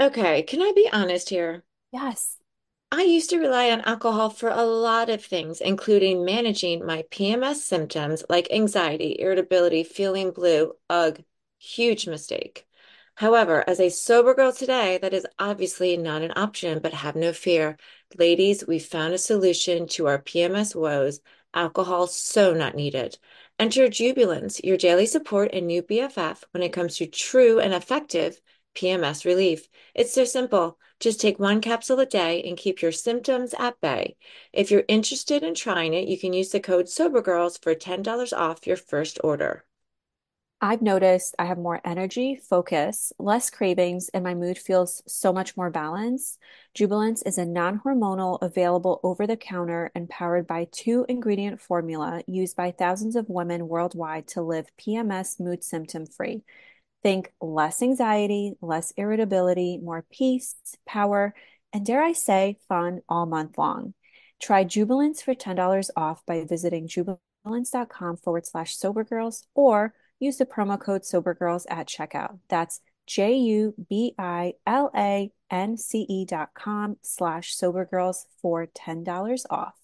Okay, can I be honest here? Yes. I used to rely on alcohol for a lot of things, including managing my PMS symptoms like anxiety, irritability, feeling blue. Ugh, huge mistake. However, as a sober girl today, that is obviously not an option, but have no fear. Ladies, we found a solution to our PMS woes. Alcohol so not needed. Enter Jubilance, your daily support and new BFF when it comes to true and effective PMS relief. It's so simple. Just take one capsule a day and keep your symptoms at bay. If you're interested in trying it, you can use the code SOBERGIRLS for $10 off your first order. I've noticed I have more energy, focus, less cravings, and my mood feels so much more balanced. Jubilance is a non-hormonal, available over the counter and powered by two ingredient formula used by thousands of women worldwide to live PMS mood symptom free. Think less anxiety, less irritability, more peace, power, and dare I say, fun all month long. Try Jubilance for $10 off by visiting jubilance.com forward slash sobergirls or use the promo code sobergirls at checkout. That's J U B I L A N C E dot com slash sobergirls for $10 off.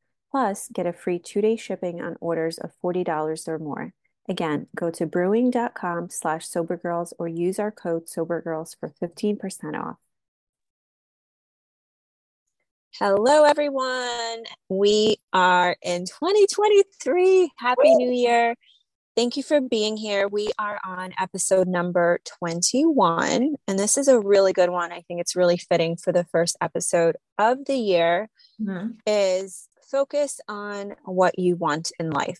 Plus, get a free two-day shipping on orders of $40 or more. Again, go to brewing.com slash sobergirls or use our code sobergirls for 15% off. Hello, everyone. We are in 2023. Happy New Year. Thank you for being here. We are on episode number 21, and this is a really good one. I think it's really fitting for the first episode of the year mm-hmm. is focus on what you want in life.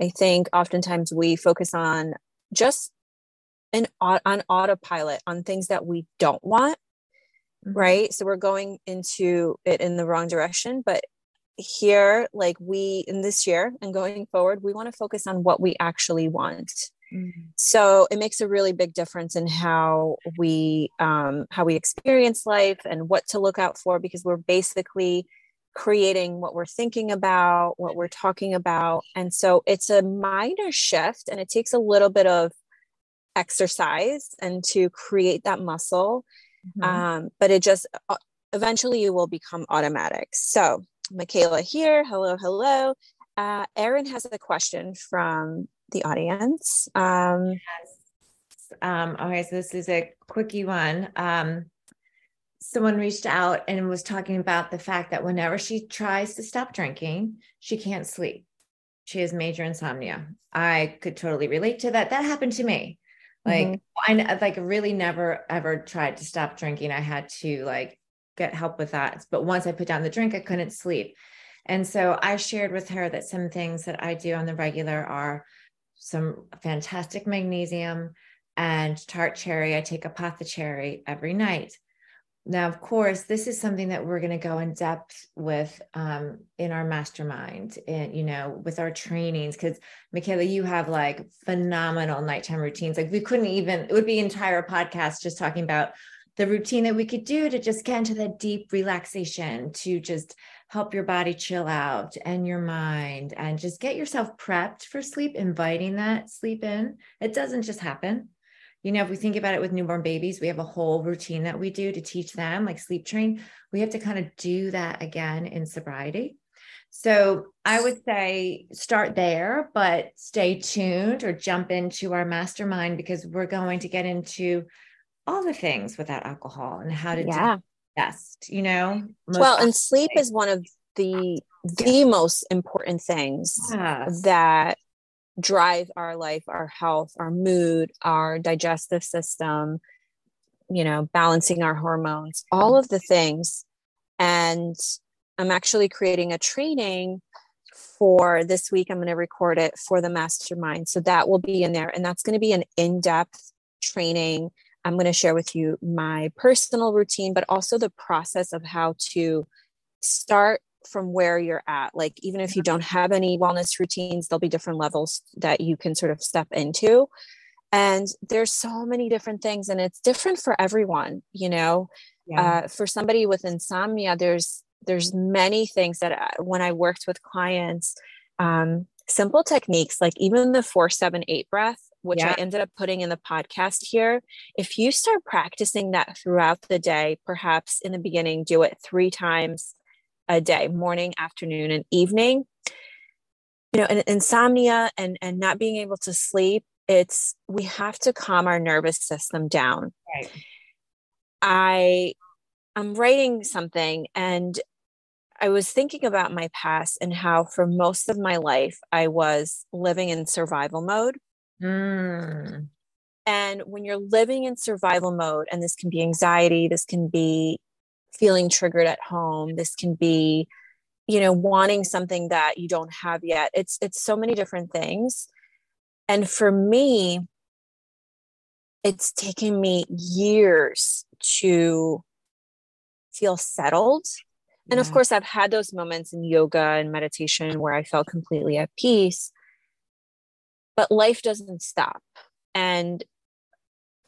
I think oftentimes we focus on just an on autopilot on things that we don't want, mm-hmm. right? So we're going into it in the wrong direction. But here, like we in this year and going forward, we want to focus on what we actually want. Mm-hmm. So it makes a really big difference in how we um, how we experience life and what to look out for because we're basically creating what we're thinking about, what we're talking about. And so it's a minor shift and it takes a little bit of exercise and to create that muscle. Mm-hmm. Um, but it just uh, eventually you will become automatic. So, Michaela here. Hello, hello. Uh, Erinn has a question from the audience. Um, yes. Um, okay, so this is a quickie one. Um, someone reached out and was talking about the fact that whenever she tries to stop drinking, she can't sleep. She has major insomnia. I could totally relate to that. That happened to me. Like mm-hmm. I like really never ever tried to stop drinking. I had to like get help with that. But once I put down the drink, I couldn't sleep. And so I shared with her that some things that I do on the regular are some fantastic magnesium and tart cherry. I take apothecary every night. Now, of course, this is something that we're going to go in depth with um, in our mastermind and, you know, with our trainings. Because, Michaela, you have like phenomenal nighttime routines. Like, we couldn't even, it would be entire podcast just talking about the routine that we could do to just get into that deep relaxation, to just help your body chill out and your mind and just get yourself prepped for sleep, inviting that sleep in. It doesn't just happen you know, if we think about it with newborn babies, we have a whole routine that we do to teach them, like sleep train. We have to kind of do that again in sobriety. So I would say start there, but stay tuned or jump into our mastermind because we're going to get into all the things without alcohol and how to yeah. best, you know? well, and sleep is one of the the most important things that drive our life, our health, our mood, our digestive system, you know, balancing our hormones, all of the things. And I'm actually creating a training for this week. I'm going to record it for the mastermind. So that will be in there. And that's going to be an in depth training. I'm going to share with you my personal routine, but also the process of how to start from where you're at. Like, even if you don't have any wellness routines, there'll be different levels that you can sort of step into. And there's so many different things, and it's different for everyone, you know. Yeah. Uh, for somebody with insomnia, there's there's many things that I, when I worked with clients, um, simple techniques like even the four seven eight breath which yeah. I ended up putting in the podcast here. If you start practicing that throughout the day, perhaps in the beginning, do it three times a day morning, afternoon, and evening. You know, and insomnia and, and not being able to sleep, it's we have to calm our nervous system down. Right. I I'm writing something and I was thinking about my past and how for most of my life I was living in survival mode. Mm. And when you're living in survival mode, and this can be anxiety, this can be feeling triggered at home. This can be you know wanting something that you don't have yet. It's it's so many different things. And for me it's taken me years to feel settled. And of course i've had those moments in yoga and meditation where i felt completely at peace. But life doesn't stop. And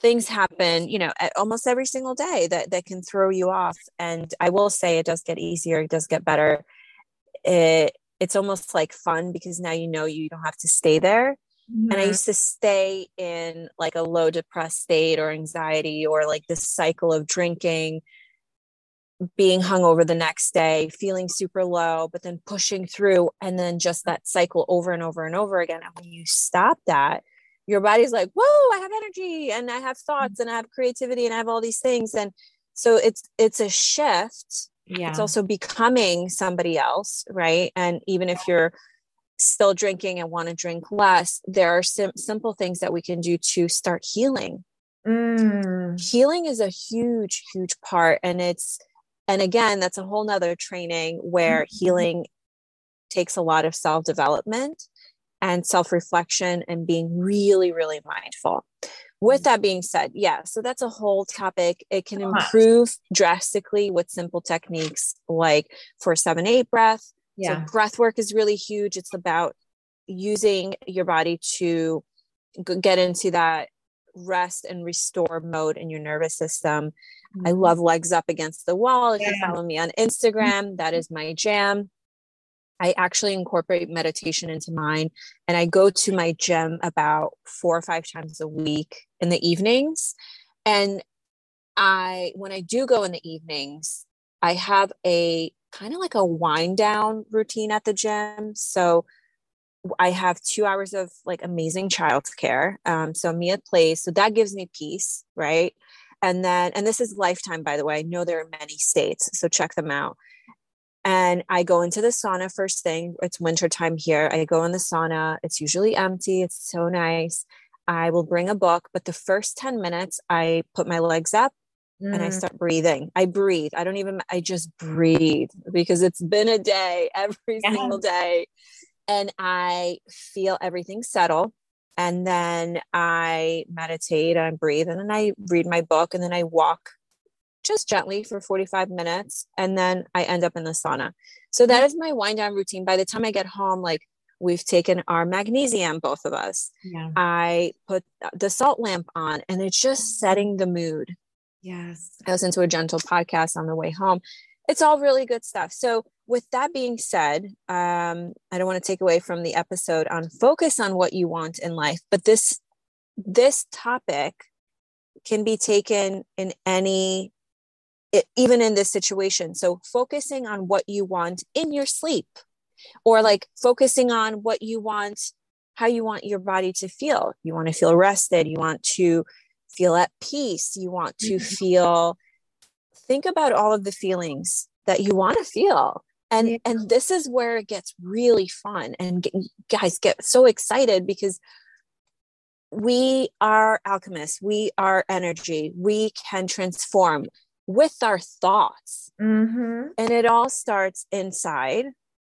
things happen you know almost every single day that that can throw you off and i will say it does get easier it does get better it it's almost like fun because now you know you don't have to stay there mm-hmm. and i mm-hmm. used to stay in like a low depressed state or anxiety or like this cycle of drinking being hung over the next day feeling super low but then pushing through and then just that cycle over and over and over again and when you stop that your body's like, whoa, I have energy and I have thoughts and I have creativity and I have all these things. And so it's it's a shift. Yeah. It's also becoming somebody else, right? And even if you're still drinking and want to drink less, there are sim- simple things that we can do to start healing. Mm. Healing is a huge, huge part. And it's, and again, that's a whole nother training where mm-hmm. healing takes a lot of self development and self reflection and being really, really mindful. With that being said, yeah, so that's a whole topic. It can improve drastically with simple techniques like for seven, eight breath. Yeah. So breath work is really huge. It's about using your body to get into that rest and restore mode in your nervous system. Mm-hmm. I love legs up against the wall. If yeah. you follow me on Instagram, that is my jam. I actually incorporate meditation into mine and I go to my gym about four or five times a week in the evenings. And I, when I do go in the evenings, I have a kind of like a wind down routine at the gym. So I have two hours of like amazing childcare. Um, so Mia plays, so that gives me peace, right? And then, and this is lifetime, by the way. I know there are many states, so check them out and I go into the sauna first thing. It's wintertime here. I go in the sauna. It's usually empty. It's so nice. I will bring a book, but the first 10 minutes, I put my legs up mm. and I mm. start breathing. I breathe. I don't even, I just breathe because it's been a day every single day. And I feel everything settle. And then I meditate and breathe. And then I read my book and then I walk just gently for 45 minutes and then I end up in the sauna. So that is my wind down routine. By the time I get home, like we've taken our magnesium, both of us. Yeah. I put the salt lamp on and it's just setting the mood. Yes. I listen to a gentle podcast on the way home. It's all really good stuff. So with that being said, um, I don't want to take away from the episode on focus on what you want in life, but this this topic can be taken in any it, even in this situation. So focusing on what you want in your sleep or like focusing on what you want, how you want your body to feel. You want to feel rested. You want to feel at peace. You want to mm-hmm. feel think about all of the feelings that you want to feel and yeah. and this is where it gets really fun and get, guys get so excited because we are alchemists we are energy we can transform with our thoughts mm-hmm. and it all starts inside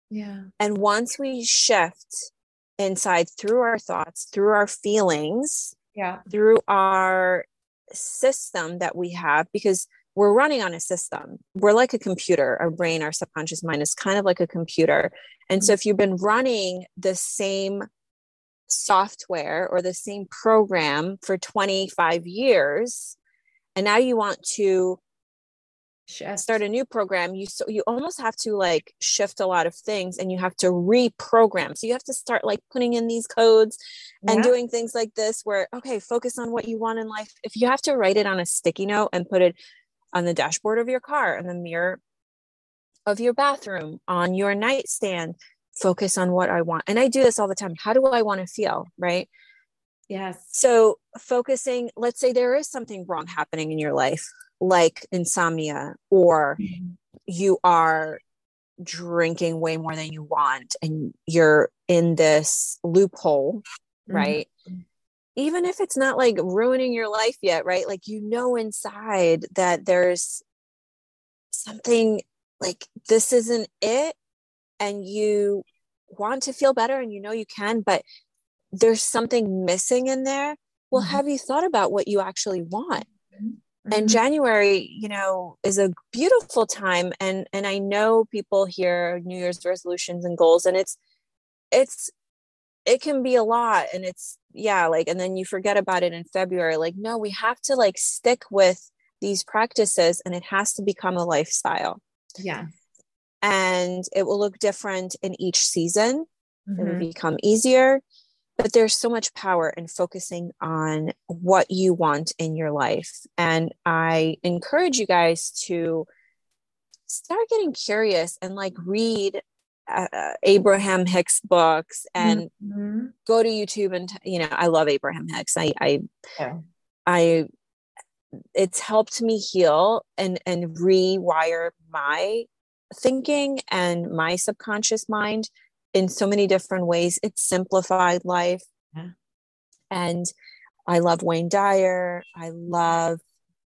yeah and once we shift inside through our thoughts through our feelings yeah through our system that we have because we're running on a system. We're like a computer. Our brain, our subconscious mind is kind of like a computer. And so if you've been running the same software or the same program for 25 years, and now you want to start a new program you so you almost have to like shift a lot of things and you have to reprogram so you have to start like putting in these codes and yeah. doing things like this where okay focus on what you want in life if you have to write it on a sticky note and put it on the dashboard of your car, and the mirror of your bathroom, on your nightstand. Focus on what I want. And I do this all the time. How do I want to feel? Right. Yes. So focusing, let's say there is something wrong happening in your life, like insomnia, or mm-hmm. you are drinking way more than you want and you're in this loophole, mm-hmm. right? even if it's not like ruining your life yet, right? Like you know inside that there's something like this isn't it and you want to feel better and you know you can, but there's something missing in there. Well, mm-hmm. have you thought about what you actually want? Mm-hmm. And January, you know, is a beautiful time and and I know people hear New Year's resolutions and goals and it's it's it can be a lot and it's yeah like and then you forget about it in february like no we have to like stick with these practices and it has to become a lifestyle yeah and it will look different in each season mm-hmm. it will mm-hmm. become easier but there's so much power in focusing on what you want in your life and i encourage you guys to start getting curious and like read uh, Abraham Hicks books and mm-hmm. go to YouTube and you know I love Abraham Hicks. I I yeah. I it's helped me heal and and rewire my thinking and my subconscious mind in so many different ways. It's simplified life. Yeah. And I love Wayne Dyer. I love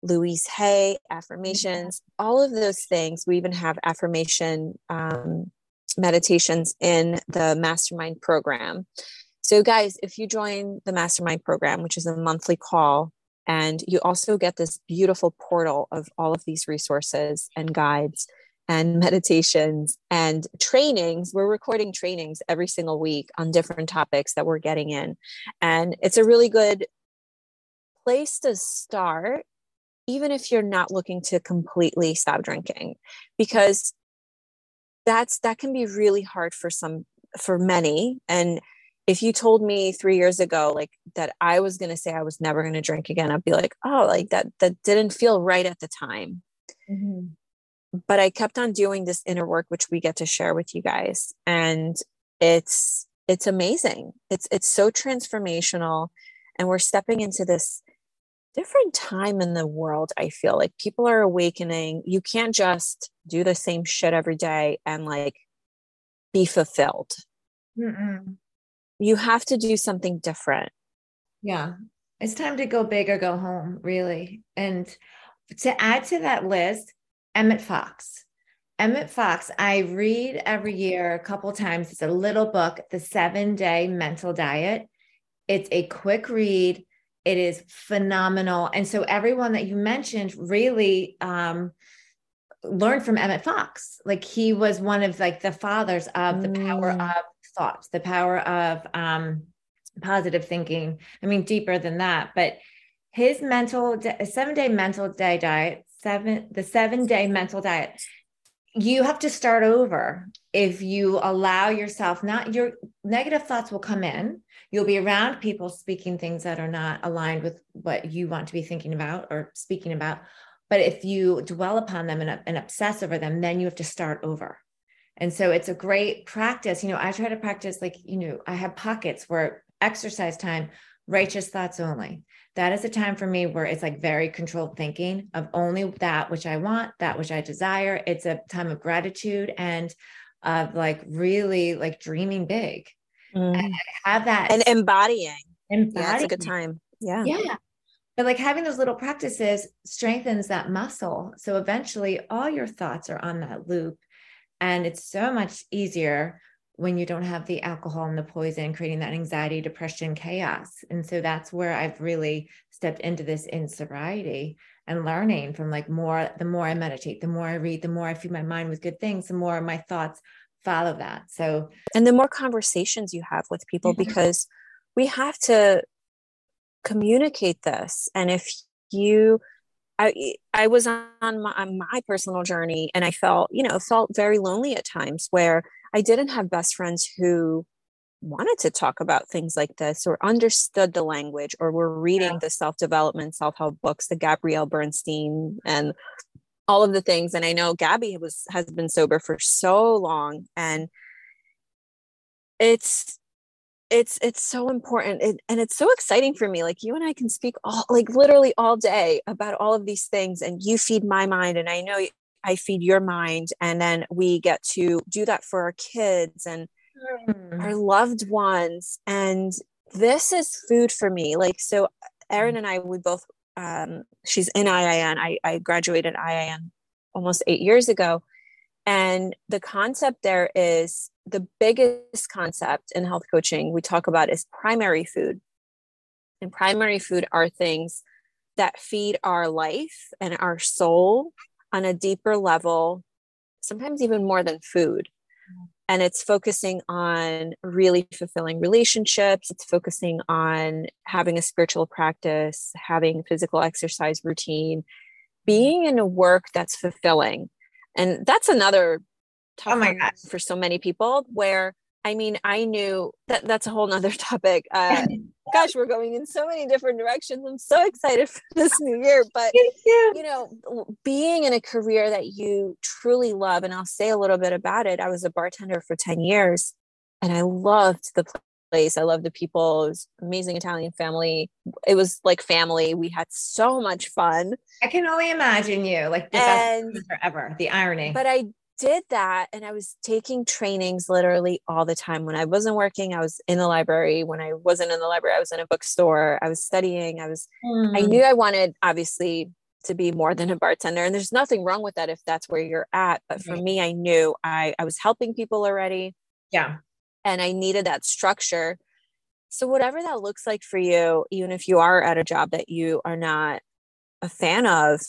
Louise Hay, affirmations, all of those things. We even have affirmation um, meditations in the mastermind program. So, guys, if you join the mastermind program, which is a monthly call, and you also get this beautiful portal of all of these resources and guides and meditations and trainings. We're recording trainings every single week on different topics that we're getting in. And it's a really good place to start, even if you're not looking to completely stop drinking, because that's that can be really hard for some for many and if you told me three years ago like that i was going to say i was never going to drink again i'd be like oh like that that didn't feel right at the time mm-hmm. But i kept on doing this inner work which we get to share with you guys and it's it's amazing. It's it's so transformational and we're stepping into this different time in the world i feel like. People are awakening. You can't just do the same shit every day and like be fulfilled. Mm-mm. you have to do something different. Yeah. It's time to go big or go home really. And to add to that list emmett fox emmett fox i read every year a couple times it's a little book the seven day mental diet it's a quick read it is phenomenal. And so everyone that you mentioned really um, learned from Emmett Fox. Like he was one of like the fathers of the power mm. of thoughts, the power of um, positive thinking. I mean, deeper than that, but his mental seven day mental day diet, seven the seven day mental diet. You have to start over. If you allow yourself not your negative thoughts will come in. You'll be around people speaking things that are not aligned with what you want to be thinking about or speaking about. But if you dwell upon them and, and obsess over them then you have to start over. And so it's a great practice. You know i try to practice like you know i have pockets where exercise time righteous thoughts only. That is a time for me where it's like very controlled thinking of only that which I want, that which I desire. It's a time of gratitude and of like really like dreaming big. Mm. And have that and embodying. embodying. Yeah, it's a good time. Yeah. Yeah. But like having those little practices strengthens that muscle. So eventually all your thoughts are on that loop. And it's so much easier when you don't have the alcohol and the poison creating that anxiety depression chaos. And so that's where i've really stepped into this in sobriety and learning from like more the more i meditate the more i read the more i feed my mind with good things the more my thoughts follow that. So and the more conversations you have with people yeah. because we have to communicate this. And if you I I was on my, on my personal journey and I felt, you know, felt very lonely at times where I didn't have best friends who wanted to talk about things like this or understood the language or were reading yeah. the self-development self-help books the gabrielle bernstein and all of the things and i know gabby was has been sober for so long and it's it's it's so important it, and it's so exciting for me like you and i can speak all like literally all day about all of these things and you feed my mind and i know I feed your mind. And then we get to do that for our kids and mm. our loved ones. And this is food for me. Like, so Erinn and I, we both, um, she's in IIN. I, I graduated IIN almost eight years ago. And the concept there is the biggest concept in health coaching we talk about is primary food. And primary food are things that feed our life and our soul on a deeper level, sometimes even more than food. And it's focusing on really fulfilling relationships. It's focusing on having a spiritual practice, having physical exercise routine, being in a work that's fulfilling. And that's another topic oh my for so many people where I mean, I knew that that's a whole nother topic. Uh, gosh, we're going in so many different directions. I'm so excited for this new year. But, you. you know, being in a career that you truly love, and I'll say a little bit about it. I was a bartender for 10 years and I loved the place. I love the people. It was amazing Italian family. It was like family. We had so much fun. I can only imagine you like the and, best forever. The irony. But I did that and I was taking trainings literally all the time. When I wasn't working, I was in the library. When I wasn't in the library, I was in a bookstore. I was studying. I was, mm. I knew I wanted obviously to be more than a bartender. And there's nothing wrong with that if that's where you're at. But for me, I knew I, I was helping people already. Yeah. And I needed that structure. So, whatever that looks like for you, even if you are at a job that you are not a fan of,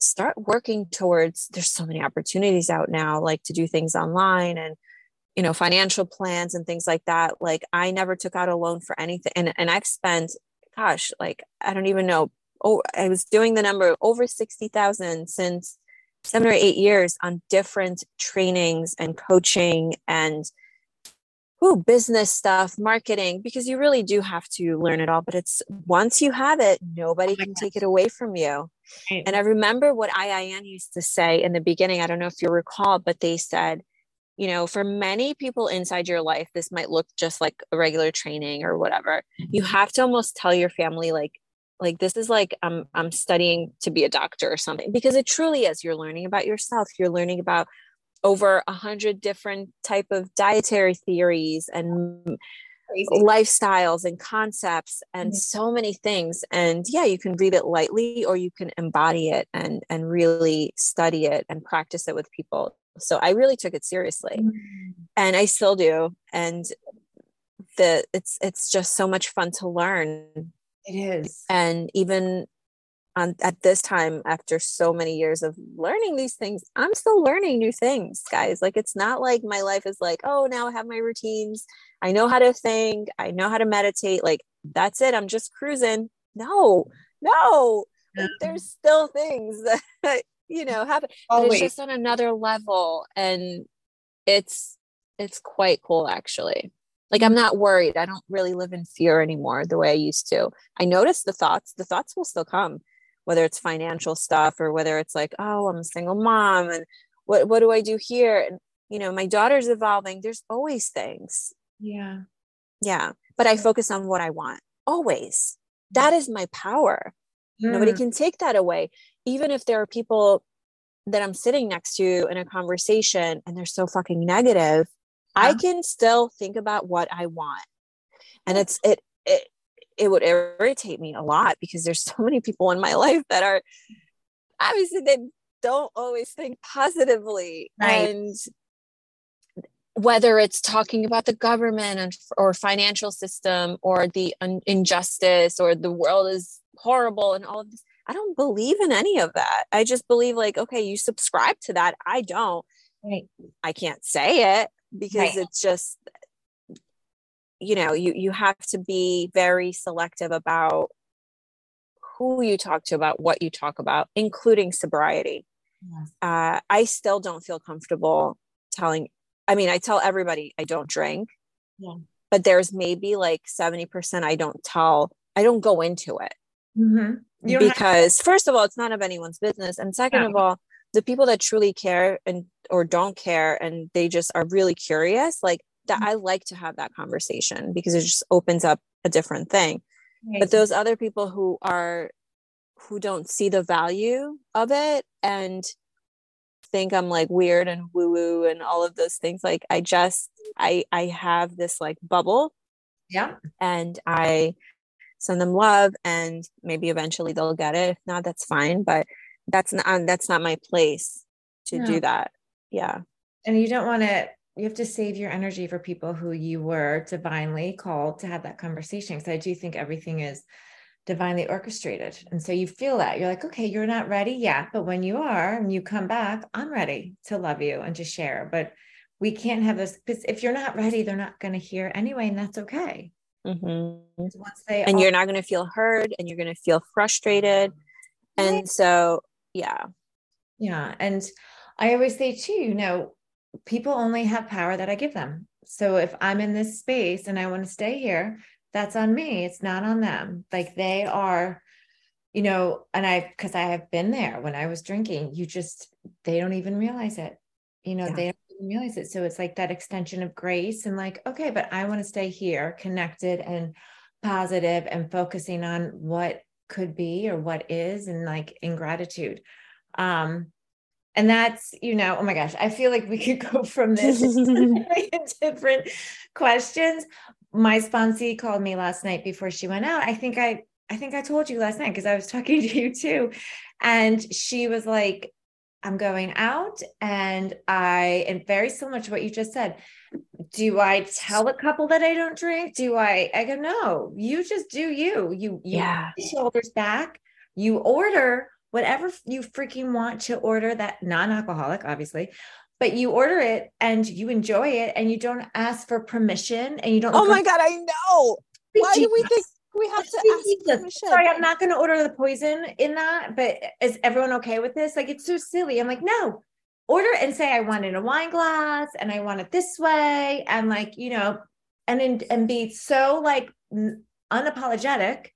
start working towards there's so many opportunities out now like to do things online and you know financial plans and things like that like i never took out a loan for anything and, and i've spent gosh like i don't even know oh i was doing the number over 60000 since seven or eight years on different trainings and coaching and ooh, business stuff, marketing, because you really do have to learn it all. But it's once you have it, nobody oh can take it away from you. Right. And I remember what IIN used to say in the beginning. I don't know if you recall, but they said, you know, for many people inside your life, this might look just like a regular training or whatever. You mm-hmm. have to almost tell your family, like, like this is like I'm I'm studying to be a doctor or something because it truly is. You're learning about yourself. You're learning about over a hundred different type of dietary theories and Crazy. lifestyles and concepts and mm-hmm. so many things and yeah you can read it lightly or you can embody it and and really study it and practice it with people so i really took it seriously mm-hmm. and i still do and the it's it's just so much fun to learn it is and even on at this time after so many years of learning these things i'm still learning new things guys. Like it's not like my life is like oh now i have my routines. I know how to think. I know how to meditate. Like that's it. I'm just cruising. No no. Like, there's still things that you know happen but it's just on another level and it's it's quite cool actually. Like i'm not worried. I don't really live in fear anymore the way i used to. I notice the thoughts. The thoughts will still come whether it's financial stuff or whether it's like oh i'm a single mom and what what do i do here? And you know my daughter's evolving. There's always things. Yeah. Yeah. But i focus on what i want. Always. That is my power. Mm. nobody can take that away. Even if there are people that i'm sitting next to in a conversation and they're so fucking negative yeah. i can still think about what i want. And it's it it it would irritate me a lot because there's so many people in my life that are obviously they don't always think positively right. and whether it's talking about the government and, or financial system or the un- injustice or the world is horrible and all of this i don't believe in any of that i just believe like okay you subscribe to that i don't right. i can't say it because right. it's just you know you you have to be very selective about who you talk to about what you talk about including sobriety yes. uh, i still don't feel comfortable telling i mean i tell everybody i don't drink yeah. but there's maybe like 70% i don't tell i don't go into it mm-hmm. because to- first of all it's none of anyone's business and second yeah. of all the people that truly care and or don't care and they just are really curious like that mm-hmm. I like to have that conversation because it just opens up a different thing. Right. But those other people who are who don't see the value of it and think I'm like weird and woo woo and all of those things like I just I I have this like bubble. Yeah. And I send them love and maybe eventually they'll get it. If not that's fine, but that's not that's not my place to no. do that. Yeah. And you don't want to you have to save your energy for people who you were divinely called to have that conversation. Because I do think everything is divinely orchestrated. And so you feel that you're like, okay, you're not ready yet. But when you are and you come back, I'm ready to love you and to share. But we can't have this because if you're not ready, they're not going to hear anyway. And that's okay. Mm-hmm. Once they and all- you're not going to feel heard and you're going to feel frustrated. And so, yeah. Yeah. And I always say too, you know, people only have power that I give them. So if I'm in this space and I want to stay here, that's on me. It's not on them. Like they are, you know, and I, because I have been there when I was drinking, you just, they don't even realize it. You know, yeah. they don't even realize it. So it's like that extension of grace and like, okay, but I want to stay here connected and positive and focusing on what could be or what is and like in gratitude. Um, and that's you know oh my gosh i feel like we could go from this different questions. My sponsee called me last night before she went out. I think i i think i told you last night because i was talking to you too. And she was like i'm going out and i and very similar to what you just said. Do i tell a couple that i don't drink? Do i i go no you just do you. You you yeah. shoulders back. You order whatever you freaking want to order that non-alcoholic obviously but you order it and you enjoy it and you don't ask for permission and you don't oh my god i know. Why do we think we have to ask permission sorry i'm not going to order the poison in that but is everyone okay with this? Like it's so silly. I'm like no order and say i want it in a wine glass and i want it this way and like you know and in, and be so like unapologetic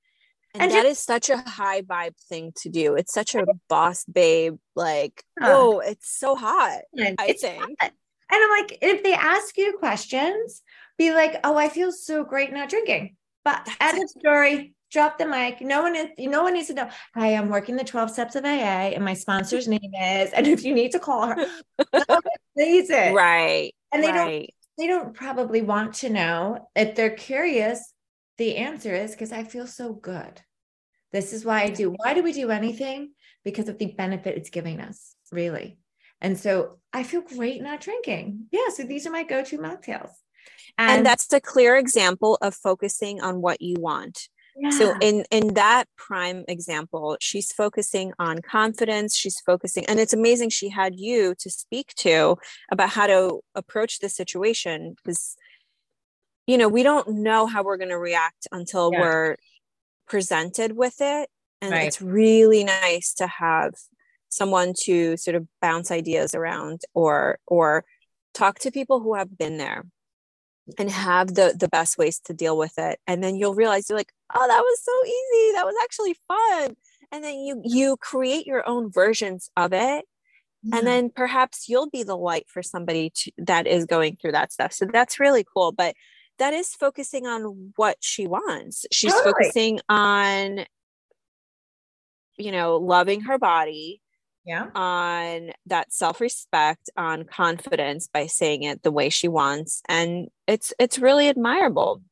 and, and that just, is such a high vibe thing to do. It's such a boss babe, like, uh, oh, it's so hot. I think. Hot. And I'm like, if they ask you questions, be like, oh, I feel so great not drinking. But add a story, drop the mic. No one is, no one needs to know. Hi, I'm working the 12 steps of AA, and my sponsor's name is. And if you need to call her, please it. Right. And they right. don't they don't probably want to know. If they're curious, the answer is because I feel so good. This is why I do. Why do we do anything? Because of the benefit it's giving us, really. And so I feel great not drinking. Yeah. So these are my go to mocktails. And, and that's a clear example of focusing on what you want. Yeah. So in in that prime example, she's focusing on confidence, she's focusing and it's amazing she had you to speak to about how to approach the situation because you know, we don't know how we're going to react until yeah. we're presented with it. And right. it's really nice to have someone to sort of bounce ideas around or or talk to people who have been there and have the the best ways to deal with it and then you'll realize you're like oh that was so easy that was actually fun and then you you create your own versions of it yeah. and then perhaps you'll be the light for somebody to, that is going through that stuff so that's really cool but that is focusing on what she wants. She's totally. focusing on, you know, loving her body. Yeah. On that self-respect, on confidence by saying it the way she wants. And it's it's really admirable.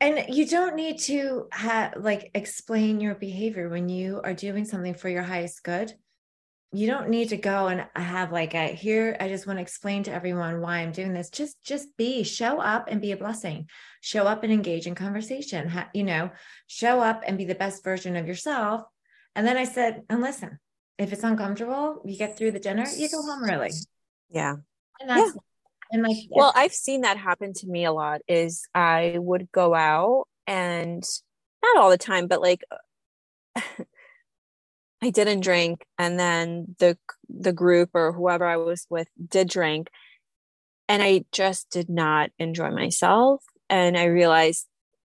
And you don't need to have like explain your behavior when you are doing something for your highest good you don't need to go and have like a here i just want to explain to everyone why i'm doing this. Just just be show up and be a blessing. Show up and engage in conversation. Ha, you know show up and be the best version of yourself. And then i said and listen if it's uncomfortable you get through the dinner you go home early. Yeah. And that's yeah. and like well i've seen that happen to me a lot is i would go out and not all the time but like I didn't drink and then the the group or whoever I was with did drink and I just did not enjoy myself and I realized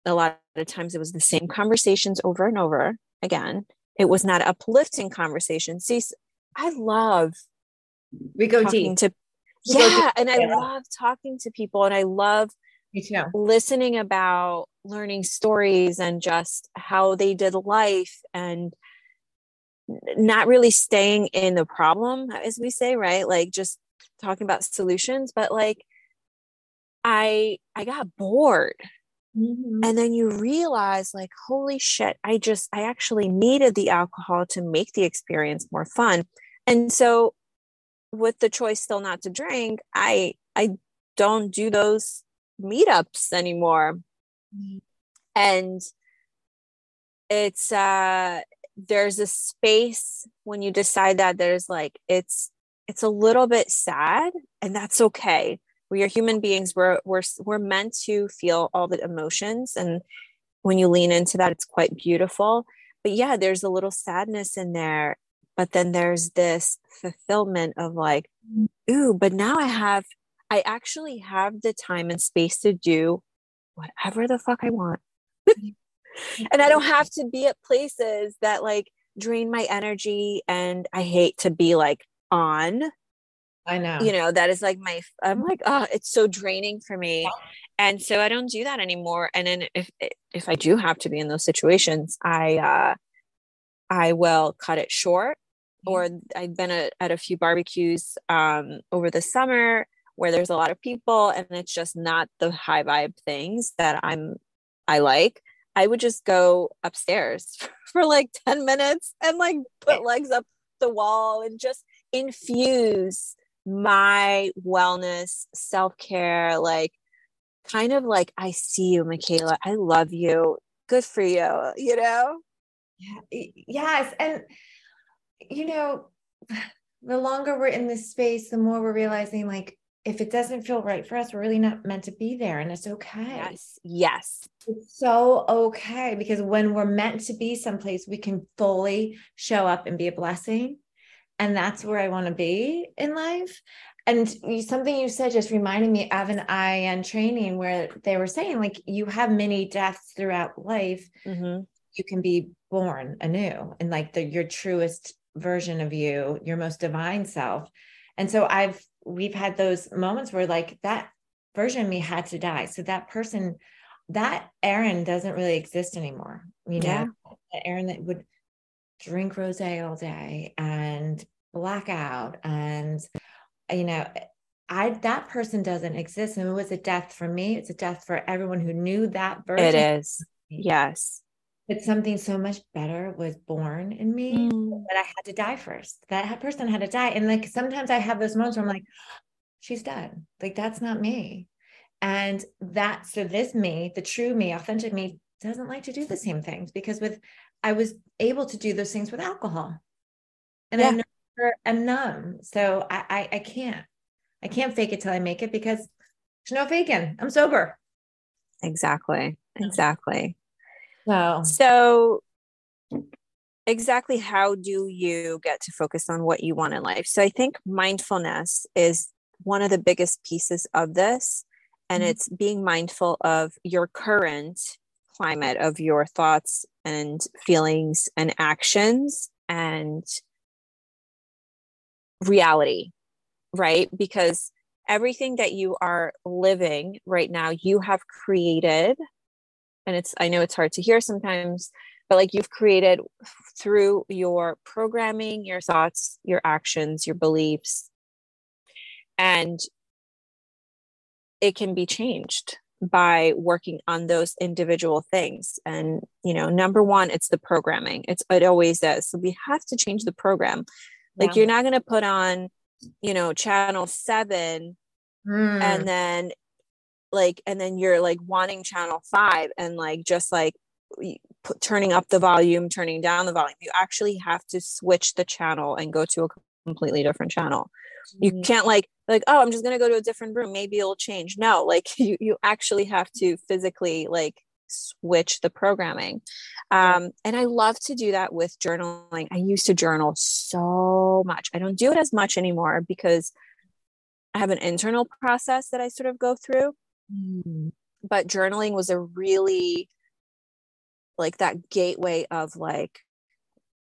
a lot of times it was the same conversations over and over again it was not uplifting conversations. see I love we go deep to we yeah deep. and I yeah. love talking to people and I love listening about learning stories and just how they did life and not really staying in the problem as we say right like just talking about solutions but like i i got bored mm-hmm. and then you realize like holy shit i just i actually needed the alcohol to make the experience more fun and so with the choice still not to drink i i don't do those meetups anymore mm-hmm. and it's uh there's a space when you decide that there's like it's it's a little bit sad and that's okay. We are human beings. We're we're we're meant to feel all the emotions and when you lean into that it's quite beautiful. But yeah there's a little sadness in there but then there's this fulfillment of like ooh but now i have i actually have the time and space to do whatever the fuck i want and I don't have to be at places that like drain my energy. And I hate to be like on. I know. You know, that is like my, I'm like, oh, it's so draining for me. And so I don't do that anymore. And then if, if I do have to be in those situations, I, uh, I will cut it short. Or I've been at, at a few barbecues um, over the summer where there's a lot of people and it's just not the high vibe things that I'm I like. I would just go upstairs for like 10 minutes and like put eh. legs up the wall and just infuse my wellness, self care, like kind of like, I see you, Michaela. I love you. Good for you, you know? Yeah, yes. And, you know, the longer we're in this space, the more we're realizing like if it doesn't feel right for us, we're really not meant to be there. And it's okay. Yes. Yes. It's so okay because when we're meant to be someplace, we can fully show up and be a blessing. And that's where I want to be in life. And something you said just reminded me of an IIN training where they were saying, like, you have many deaths throughout life. Mm-hmm. You can be born anew and like the your truest version of you, your most divine self. And so I've we've had those moments where like that version of me had to die. So that person, that Erinn doesn't really exist anymore. You know, yeah. Erinn that would drink rose all day and blackout and you know I that person doesn't exist. And it was a death for me. It's a death for everyone who knew that version. It is. Yes. But something so much better was born in me mm. that I had to die first. That person had to die. And like sometimes I have those moments where I'm like, she's dead. Like that's not me. And that so this me, the true me, authentic me, doesn't like to do the same things because with I was able to do those things with alcohol. And yeah. I never am numb. So I, I I can't. I can't fake it till I make it because there's no faking. I'm sober. Exactly. Exactly. So, so exactly how do you get to focus on what you want in life? So I think mindfulness is one of the biggest pieces of this. And mm-hmm. it's being mindful of your current climate of your thoughts and feelings and actions and reality, right? Because everything that you are living right now, you have created. And it's, I know it's hard to hear sometimes, but like you've created through your programming, your thoughts, your actions, your beliefs. And it can be changed by working on those individual things and you know number one it's the programming it's it always is so we have to change the program like yeah. you're not going to put on you know channel 7 mm. and then like and then you're like wanting channel 5 and like just like turning up the volume turning down the volume you actually have to switch the channel and go to a completely different channel. You mm-hmm. can't like like oh i'm just going to go to a different room. Maybe it'll change. No like you you actually have to physically like switch the programming. Um and i love to do that with journaling. I used to journal so much. I don't do it as much anymore because i have an internal process that i sort of go through mm. but journaling was a really like that gateway of like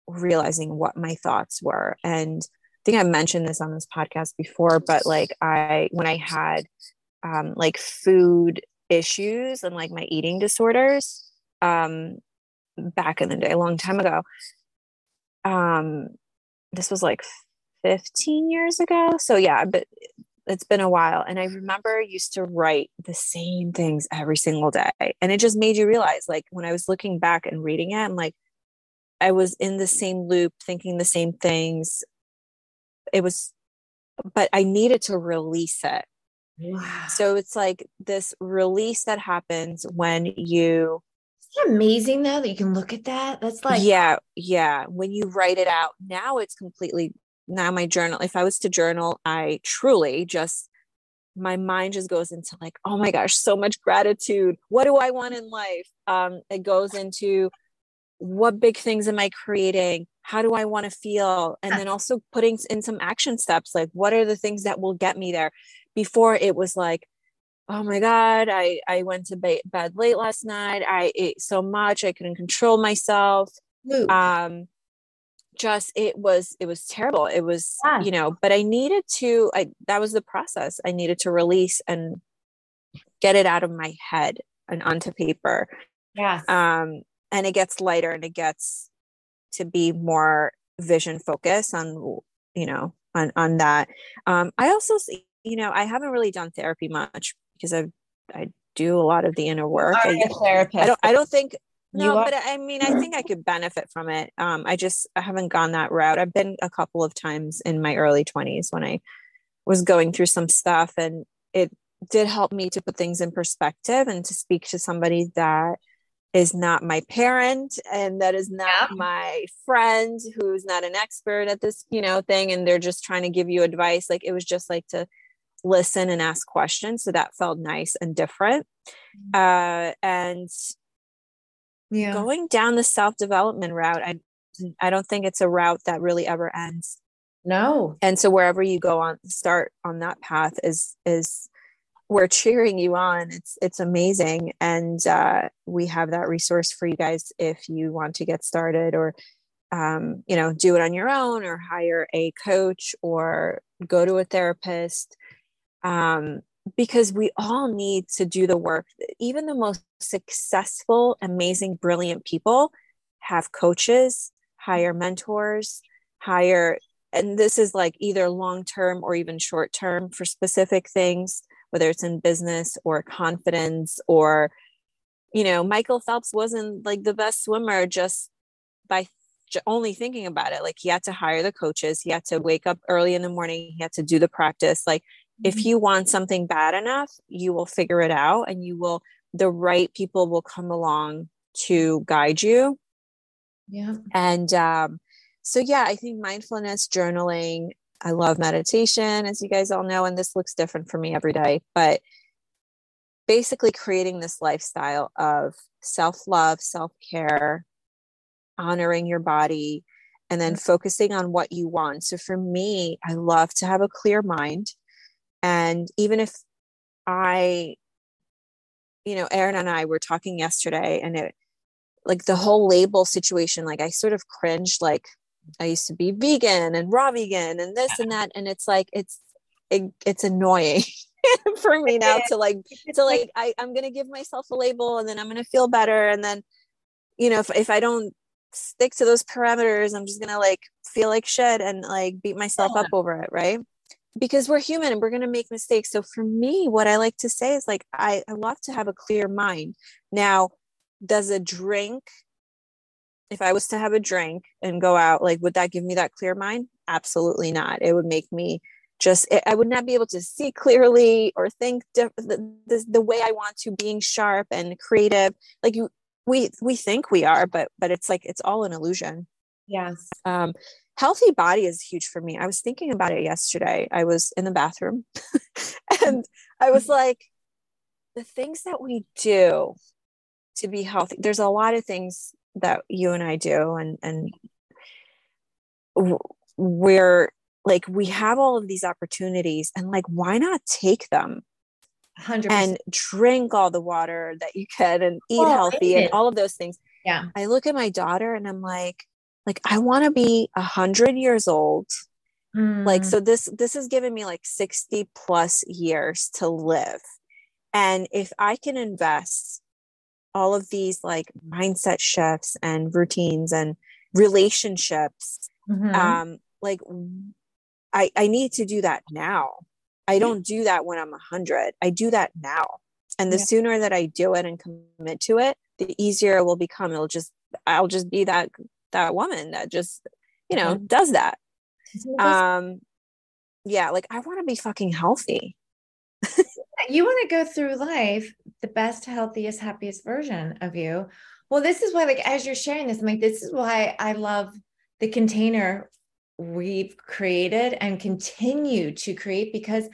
realizing what my thoughts were and I think I mentioned this on this podcast before, but like I, when I had um, like food issues and like my eating disorders um, back in the day, a long time ago, um, this was like 15 years ago. So yeah, but it's been a while. And I remember I used to write the same things every single day. And it just made you realize, like, when I was looking back and reading it, I'm like, I was in the same loop, thinking the same things it was but i needed to release it wow. so it's like this release that happens when you amazing though that you can look at that that's like yeah yeah when you write it out now it's completely now my journal if i was to journal i truly just my mind just goes into like oh my gosh so much gratitude what do i want in life um it goes into what big things am I creating? How do I want to feel? And then also putting in some action steps like what are the things that will get me there? Before it was like, oh my God, I, I went to bed late last night. I ate so much, I couldn't control myself. Um, just it was it was terrible it was yeah. you know but i needed to i that was the process i needed to release and get it out of my head and onto paper yeah um and it gets lighter and it gets to be more vision focused on you know on on that um i also you know i haven't really done therapy much because i i do a lot of the inner work I, therapist. I don't i don't think no but i mean i think i could benefit from it. Um i just i haven't gone that route. I've been a couple of times in my early 20s when i was going through some stuff and it did help me to put things in perspective and to speak to somebody that is not my parent and that is not yeah. my friend who's not an expert at this you know thing and they're just trying to give you advice. Like it was just like to listen and ask questions. So that felt nice and different. Mm-hmm. uh and yeah going down the self development route i i don't think it's a route that really ever ends no and so wherever you go on start on that path is is we're cheering you on. It's it's amazing, and uh, we have that resource for you guys if you want to get started or um, you know do it on your own or hire a coach or go to a therapist. Um, because we all need to do the work. Even the most successful, amazing, brilliant people have coaches, hire mentors, hire and this is like either long term or even short term for specific things whether it's in business or confidence or you know michael phelps wasn't like the best swimmer just by only thinking about it like he had to hire the coaches he had to wake up early in the morning he had to do the practice like. If you want something bad enough you will figure it out and you will the right people will come along to guide you yeah and um so yeah i think mindfulness journaling I love meditation, as you guys all know, and this looks different for me every day. But basically, creating this lifestyle of self love, self care, honoring your body, and then focusing on what you want. So for me, I love to have a clear mind. And even if I, you know, Erinn and I were talking yesterday, and it, like the whole label situation, like I sort of cringed, like, I used to be vegan and raw vegan and this and that. And it's like, it's, it, it's annoying for me now to like to like I, i'm gonna give myself a label and then i'm gonna feel better and then you know if, if i don't stick to those parameters i'm just gonna like feel like shit and like beat myself yeah. up over it right because we're human and we're going to make mistakes. So for me what i like to say is like I, I love to have a clear mind. Now does a drink if i was to have a drink and go out like would that give me that clear mind? Absolutely not. It would make me just i would not be able to see clearly or think diff- the, the, the way i want to being sharp and creative. Like you we we think we are but but it's like it's all an illusion. Yes. Um healthy body is huge for me. I was thinking about it yesterday. I was in the bathroom and i was mm-hmm. like the things that we do to be healthy there's a lot of things that you and i do and and we're like we have all of these opportunities and like why not take them 100%. and drink all the water that you can and eat oh, healthy and all of those things. Yeah. I look at my daughter and i'm like like i want to be a hundred years old mm. like so this this has given me like 60 plus years to live and if i can invest all of these like mindset shifts and routines and relationships mm-hmm. um like I, I need to do that now. I don't do that when I'm a 100. I do that now. And the yeah. sooner that I do it and commit to it, the easier it will become. It'll just, I'll just be that, that woman that just, you know, mm-hmm. does that. Um, yeah, like I want to be fucking healthy. you want to go through life the best, healthiest, happiest version of you. Well, this is why, like, as you're sharing this, I'm like, this is why I love the container we've created and continue to create because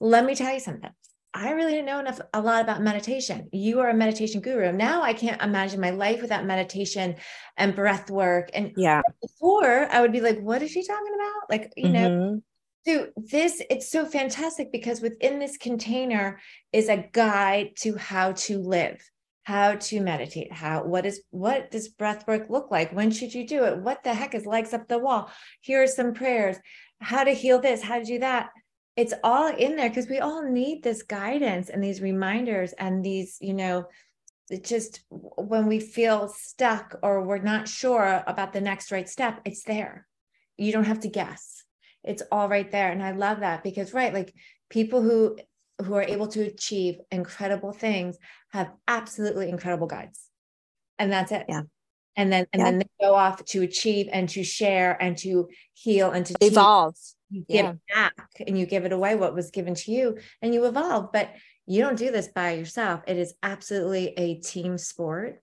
let me tell you something I really didn't know enough a lot about meditation. You are a meditation guru. Now I can't imagine my life without meditation and breath work. And yeah, before I would be like, what is she talking about? Like, you mm-hmm. know, so this it's so fantastic because within this container is a guide to how to live how to meditate how what is what does breath work look like when should you do it what the heck is legs up the wall here are some prayers how to heal this how to do that it's all in there because we all need this guidance and these reminders and these you know it just when we feel stuck or we're not sure about the next right step it's there you don't have to guess it's all right there and i love that because right like people who who are able to achieve incredible things have absolutely incredible guides. And that's it. Yeah. And then and yeah. then they go off to achieve and to share and to heal and to evolve. You give yeah. it back and you give it away what was given to you and you evolve. But you don't do this by yourself. It is absolutely a team sport.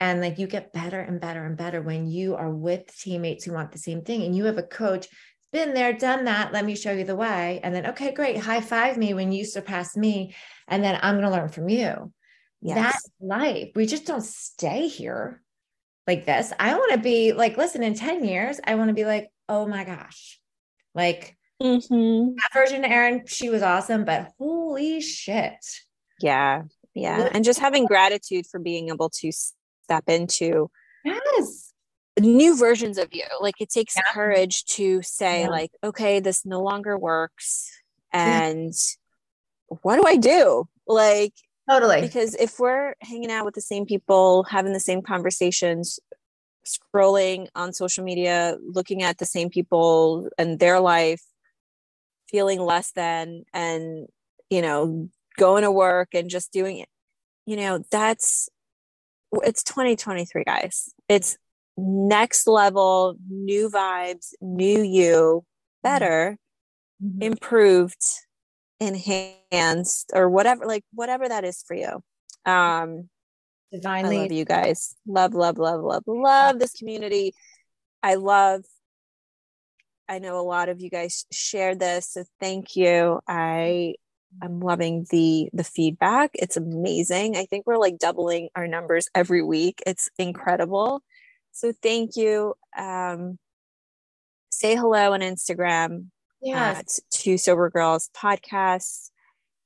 And like you get better and better and better when you are with teammates who want the same thing and you have a coach been there, done that. Let me show you the way. And then, okay, great. High five me when you surpass me. And then I'm going to learn from you. Yes. That's life. We just don't stay here like this. I want to be like, listen, in 10 years, I want to be like, oh my gosh, like mm-hmm. that version of Erinn, she was awesome, but holy shit. Yeah. Yeah. And just having gratitude for being able to step into yes new versions of you like it takes yeah. courage to say yeah. like okay this no longer works and yeah. what do i do like totally because if we're hanging out with the same people having the same conversations scrolling on social media looking at the same people and their life feeling less than and you know going to work and just doing it you know that's it's 2023 guys it's next level, new vibes, new you, better, mm-hmm. improved, enhanced, or whatever, like whatever that is for you. Um, Divinely. I love you guys. Love, love, love, love, love this community. I love. I know a lot of you guys share this, so thank you. I I'm loving the the feedback. It's amazing. I think we're like doubling our numbers every week. It's incredible. So thank you. Um, say hello on Instagram yes. at Two Sober Girls Podcasts.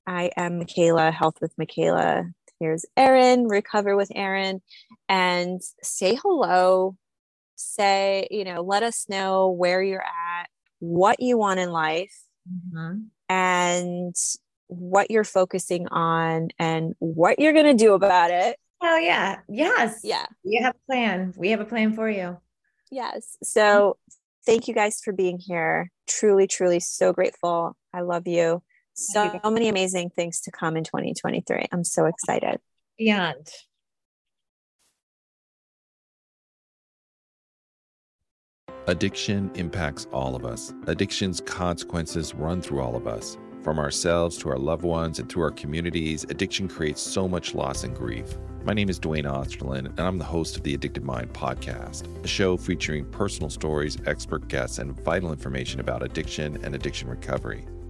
I am Michaela, Health with Michaela. Here's Erinn, Recover with Erinn. And say hello. Say, you know, let us know where you're at, what you want in life. mm-hmm. and what you're focusing on and what you're going to do about it. Oh, yeah. Yes. Yeah. We have a plan. We have a plan for you. Yes. So thank you guys for being here. Truly, truly so grateful. I love you. So many amazing things to come in 2023. I'm so excited. Beyond. Addiction impacts all of us. Addiction's consequences run through all of us. From ourselves to our loved ones and through our communities, addiction creates so much loss and grief. My name is Duane Osterlind, and I'm the host of the Addicted Mind podcast, a show featuring personal stories, expert guests, and vital information about addiction and addiction recovery.